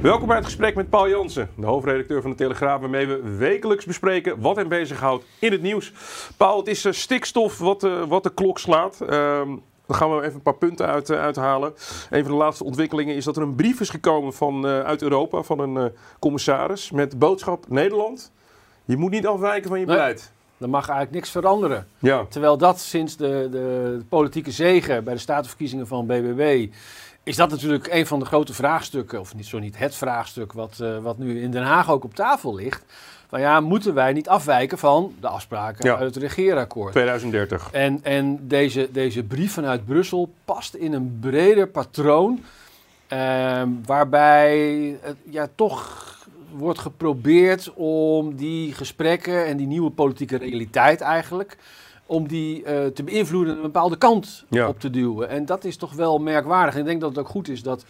Welkom bij het gesprek met Paul Jansen, de hoofdredacteur van de Telegraaf, waarmee we wekelijks bespreken wat hem bezighoudt in het nieuws. Paul, het is eh, stikstof wat, uh, wat de klok slaat. Ehm, dan gaan we even een paar punten uit, uh, uithalen. Een van de laatste ontwikkelingen is dat er een brief is gekomen van, uit Europa van een commissaris met boodschap Nederland. Je moet niet afwijken van je Nee. beleid. Er mag eigenlijk niks veranderen. Ja. Terwijl dat sinds de, de, de politieke zege bij de statenverkiezingen van BBB... is dat natuurlijk een van de grote vraagstukken, of niet, zo niet het vraagstuk... Wat, eh, wat nu in Den Haag ook op tafel ligt. Van ja, moeten wij niet afwijken van de afspraken Ja. uit het regeerakkoord? 2030. En, en deze, deze brief vanuit Brussel past in een breder patroon. ehm, waarbij het ja, toch wordt geprobeerd om die gesprekken en die nieuwe politieke realiteit eigenlijk. Om die eh, te beïnvloeden en een bepaalde kant Ja. op te duwen. En dat is toch wel merkwaardig. En ik denk dat het ook goed is dat.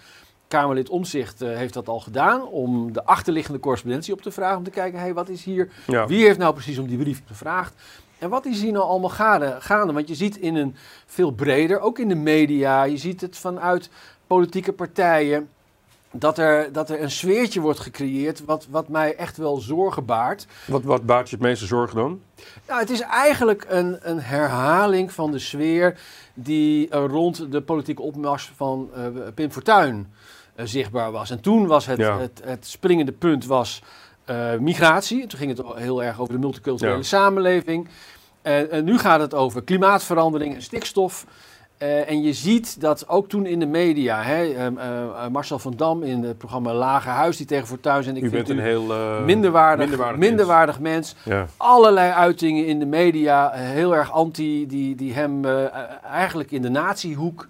Kamerlid Omzicht heeft dat al gedaan om de achterliggende correspondentie op te vragen. Om te kijken, hey, wat is hier Ja. wie heeft nou precies om die brief gevraagd? En wat is hier nou allemaal gaande, gaande? Want je ziet in een veel breder, ook in de media, je ziet het vanuit politieke partijen, dat er, dat er een sfeertje wordt gecreëerd wat, wat mij echt wel zorgen baart. Wat, wat baart je het meeste zorgen dan? Nou, het is eigenlijk een, een herhaling van de sfeer die eh, rond de politieke opmars van eh, Pim Fortuyn eh, zichtbaar was. En toen was het, Ja. het, het springende punt was, migratie. En toen ging het heel erg over de multiculturele Ja. samenleving. En, en nu gaat het over klimaatverandering en stikstof. Eh, en je ziet dat ook toen in de media, hè, ehm, eh, eh, Marcel van Dam in het programma Lage Huis, die tegen Fortuyn zei, ik u vind bent een heel... minderwaardig, minderwaardig minderwaardig, mens Ja. allerlei uitingen in de media, heel erg anti, die, die hem eigenlijk in de natiehoek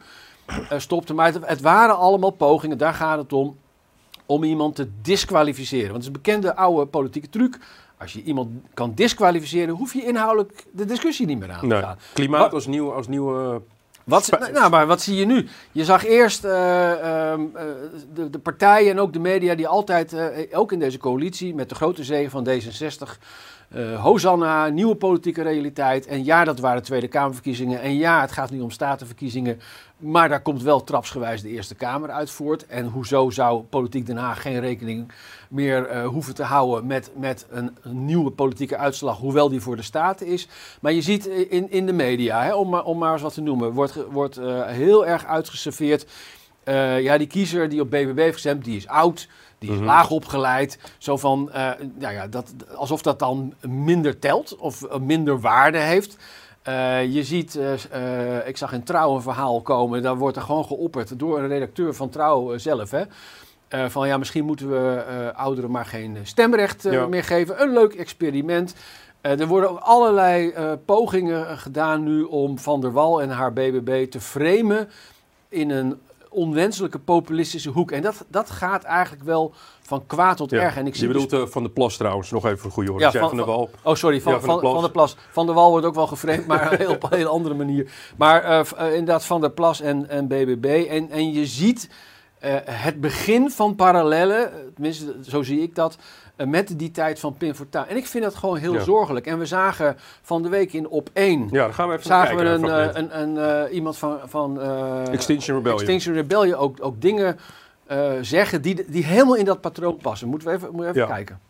eh stopten. Maar het, het waren allemaal pogingen, daar gaat het om, om iemand te disqualificeren. Want het is een bekende oude politieke truc. Als je iemand kan disqualificeren, hoef je inhoudelijk de discussie niet meer aan te Nee. gaan. Klimaat als, nieuw, als nieuwe... Wat, Spa- nou, maar wat zie je nu? Je zag eerst eh, ehm, eh, de, de partijen en ook de media die altijd, eh, ook in deze coalitie, met de grote zegen van D66, eh Hosanna, nieuwe politieke realiteit. En ja, dat waren Tweede Kamerverkiezingen. En ja, het gaat nu om statenverkiezingen. Maar daar komt wel trapsgewijs de Eerste Kamer uit voort. En hoezo zou Politiek Den Haag geen rekening meer eh, hoeven te houden met, met een, nieuwe politieke uitslag, hoewel die voor de Staten is. Maar je ziet in, in de media, hè, om, maar, om maar eens wat te noemen, wordt, wordt eh, heel erg uitgeserveerd. Eh, ja, die kiezer die op BBB heeft gestemd, die is oud, die is Mhm. laag opgeleid. Zo van, eh, nou ja, dat, alsof dat dan minder telt of minder waarde heeft. Eh, je ziet, ik zag in Trouw een verhaal komen, daar wordt er gewoon geopperd door een redacteur van Trouw zelf. Hè, van ja, misschien moeten we ouderen maar geen stemrecht Ja. meer geven. Een leuk experiment. Er worden ook allerlei pogingen gedaan nu om Van der Wal en haar BBB te framen in een onwenselijke populistische hoek. En dat, dat gaat eigenlijk wel van kwaad tot Ja. erg. En ik Je zie bedoelt eh, Van de Plas trouwens, nog even voor goede orde. Ja, Ja, van, de Wal. Oh, sorry, van, Ja, van, Van der van, Plas. Van der Wal wordt ook wel gevreemd, maar op een heel andere manier. Maar eh, eh, inderdaad, Van der Plas en, en BBB. En, en je ziet het begin van parallellen, eh, tenminste zo zie ik dat, eh, met die tijd van Pim Fortuyn. En ik vind dat gewoon heel Ja. zorgelijk. En we zagen van de week in Op 1... Ja, dan gaan we even Zagen kijken. we een, een eh, een, een, eh, iemand van, van eh, Extinction Rebellion. Extinction Rebellion ook, ook dingen eh, zeggen die, die helemaal in dat patroon passen. Moeten we even, moeten we even Ja. kijken.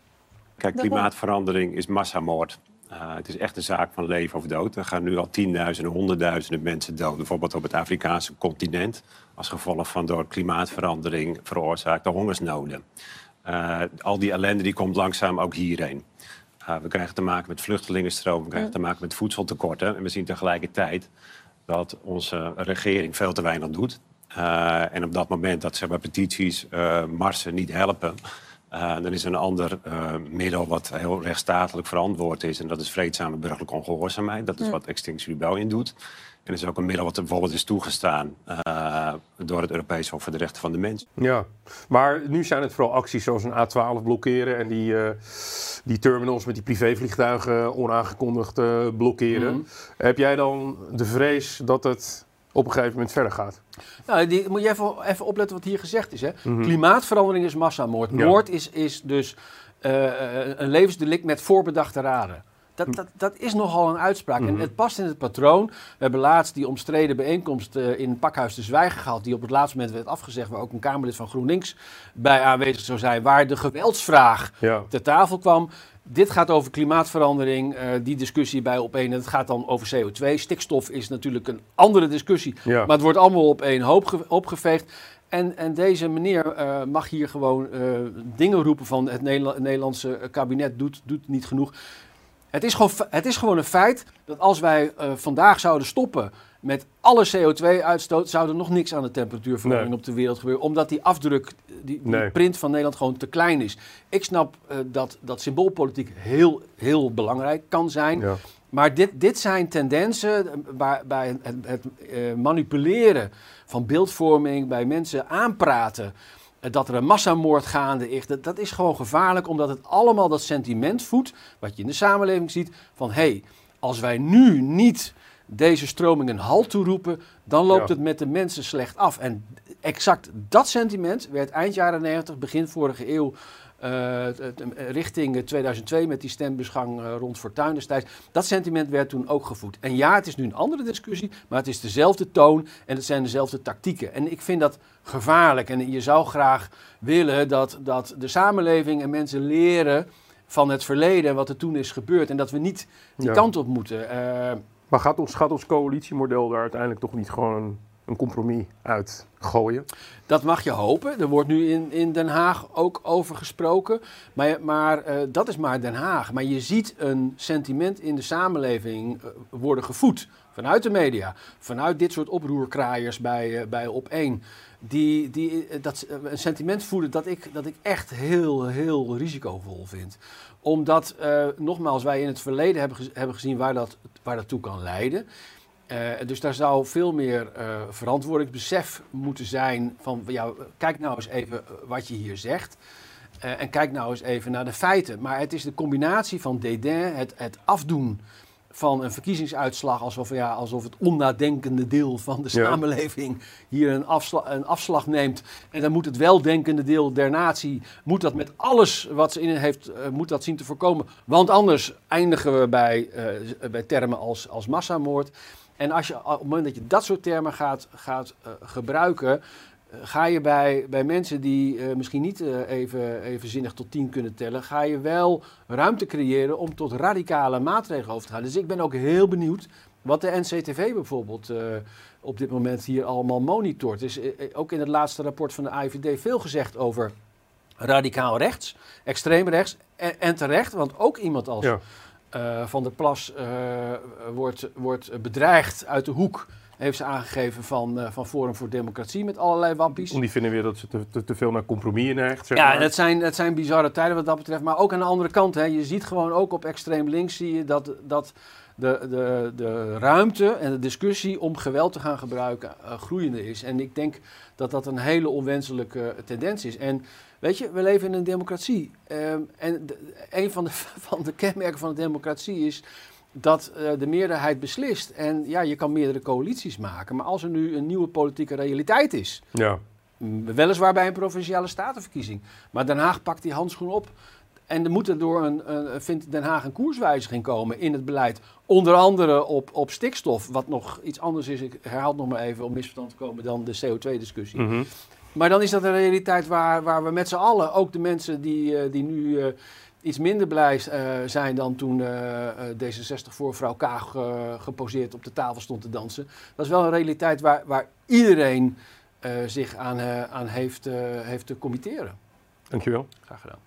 Kijk, klimaatverandering is massamoord. Eh, het is echt een zaak van leven of dood. Er gaan nu al tienduizenden, honderdduizenden mensen dood. Bijvoorbeeld op het Afrikaanse continent. Als gevolg van door klimaatverandering veroorzaakte hongersnoden. Eh, al die ellende die komt langzaam ook hierheen. Eh, we krijgen te maken met vluchtelingenstromen, we krijgen te maken met voedseltekorten. En we zien tegelijkertijd dat onze regering veel te weinig doet. En op dat moment dat zeg maar, petities, marsen niet helpen... Uh, dan is er een ander uh, middel wat heel rechtsstatelijk verantwoord is. En dat is vreedzame burgerlijke ongehoorzaamheid. Dat is wat Extinction Rebellion doet. En dat is ook een middel wat bijvoorbeeld is toegestaan uh, door het Europees Hof voor de Rechten van de Mens. Ja, maar nu zijn het vooral acties zoals een A12 blokkeren en die, uh, die terminals met die privévliegtuigen onaangekondigd uh, blokkeren. Mm -hmm. Heb jij dan de vrees dat het op een gegeven moment verder gaat? Nou, die, moet je even, even opletten wat hier gezegd is. Hè? Mm -hmm. Klimaatverandering is massamoord. Moord is, is dus een levensdelict met voorbedachte raden. Dat, dat, dat is nogal een uitspraak. Mm -hmm. En het past in het patroon. We hebben laatst die omstreden bijeenkomst uh, in Pakhuis de Zwijgen gehad, die op het laatste moment werd afgezegd, waar ook een Kamerlid van GroenLinks bij aanwezig zou zijn, waar de geweldsvraag ja. ter tafel kwam. Dit gaat over klimaatverandering, uh, die discussie bij op één. En het gaat dan over CO2. Stikstof is natuurlijk een andere discussie. Ja. Maar het wordt allemaal op één hoop ge opgeveegd. En, en, deze meneer uh, mag hier gewoon uh, dingen roepen van het, Nederla het Nederlandse kabinet doet, doet niet genoeg. Het is, gewoon, het is gewoon een feit dat als wij vandaag zouden stoppen met alle CO2-uitstoot, zou er nog niks aan de temperatuurverhoging nee. op de wereld gebeuren. Omdat die afdruk, die, die nee. print van Nederland gewoon te klein is. Ik snap uh, dat, dat symboolpolitiek heel, heel belangrijk kan zijn. Ja. Maar dit, dit zijn tendensen bij het, het uh, manipuleren van beeldvorming, bij mensen aanpraten dat er een massamoord gaande is, dat, dat, is gewoon gevaarlijk, omdat het allemaal dat sentiment voedt, wat je in de samenleving ziet, van hé, hey, als wij nu niet deze stroming een halt toeroepen, dan loopt ja. het met de mensen slecht af. En exact dat sentiment werd eind jaren 90, begin vorige eeuw uh, richting 2002 met die stembusgang uh, rond Fortuyn destijds. Dat sentiment werd toen ook gevoed. En ja, het is nu een andere discussie, maar het is dezelfde toon en het zijn dezelfde tactieken. En ik vind dat gevaarlijk. En je zou graag willen dat, dat de samenleving en mensen leren van het verleden en wat er toen is gebeurd. En dat we niet die ja. kant op moeten. Uh, maar gaat ons, gaat ons coalitiemodel daar uiteindelijk toch niet gewoon een compromis uit gooien? Dat mag je hopen. Er wordt nu in, in Den Haag ook over gesproken. Maar, maar uh, dat is maar Den Haag. Maar je ziet een sentiment in de samenleving uh, worden gevoed. Vanuit de media. Vanuit dit soort oproerkraaiers bij, uh, bij Op1. Die, die dat, een sentiment voeden dat ik, dat ik echt heel, heel risicovol vind. Omdat, nogmaals, wij in het verleden hebben, hebben gezien waar dat, waar dat toe kan leiden. Uh, dus daar zou veel meer uh, verantwoordingsbesef moeten zijn van, ja, kijk nou eens even wat je hier zegt. Uh, en kijk nou eens even naar de feiten. Maar het is de combinatie van dédain, het, het afdoen van een verkiezingsuitslag alsof, ja, alsof het onnadenkende deel van de samenleving hier een, afsla een, afslag neemt. En dan moet het weldenkende deel der natie, moet dat met alles wat ze in heeft, uh, moet dat zien te voorkomen. Want anders eindigen we bij, uh, bij termen als, als massamoord. En als je, op het moment dat je dat soort termen gaat, gaat uh, gebruiken, uh, ga je bij, bij mensen die uh, misschien niet even, even zinnig tot tien kunnen tellen, ga je wel ruimte creëren om tot radicale maatregelen over te gaan. Dus ik ben ook heel benieuwd wat de NCTV bijvoorbeeld op dit moment hier allemaal monitort. Er is ook in het laatste rapport van de AIVD veel gezegd over radicaal rechts, extreem rechts en, en terecht, want ook iemand als... Ja. Uh, van der Plas uh, wordt, wordt bedreigd uit de hoek. Heeft ze aangegeven van, uh, van Forum voor Democratie met allerlei wappies. Die vinden weer dat ze te, te, te veel naar compromis neigt. Zeg ja, maar. het zijn, het zijn bizarre tijden wat dat betreft. Maar ook aan de andere kant. Hè, je ziet gewoon ook op extreem links zie je dat, dat de, de, de ruimte en de discussie om geweld te gaan gebruiken groeiende is. En ik denk dat dat een hele onwenselijke tendens is. En Weet je, we leven in een democratie. Um, en de, een van de, van de kenmerken van de democratie is dat uh, de meerderheid beslist. En ja, je kan meerdere coalities maken. Maar als er nu een nieuwe politieke realiteit is. Ja. Weliswaar bij een provinciale statenverkiezing. Maar Den Haag pakt die handschoen op. En er moet er door een, een, vindt Den Haag een koerswijziging komen in het beleid. Onder andere op, op stikstof, wat nog iets anders is. Ik herhaal het nog maar even om misverstand te komen dan de CO2-discussie. Mm -hmm. Maar dan is dat een realiteit waar, waar we met z'n allen, ook de mensen die, uh, die nu uh, iets minder blij uh, zijn dan toen D66 voor vrouw Kaag geposeerd op de tafel stond te dansen. Dat is wel een realiteit waar, waar iedereen zich aan, aan heeft, heeft te committeren. Dankjewel. Graag gedaan.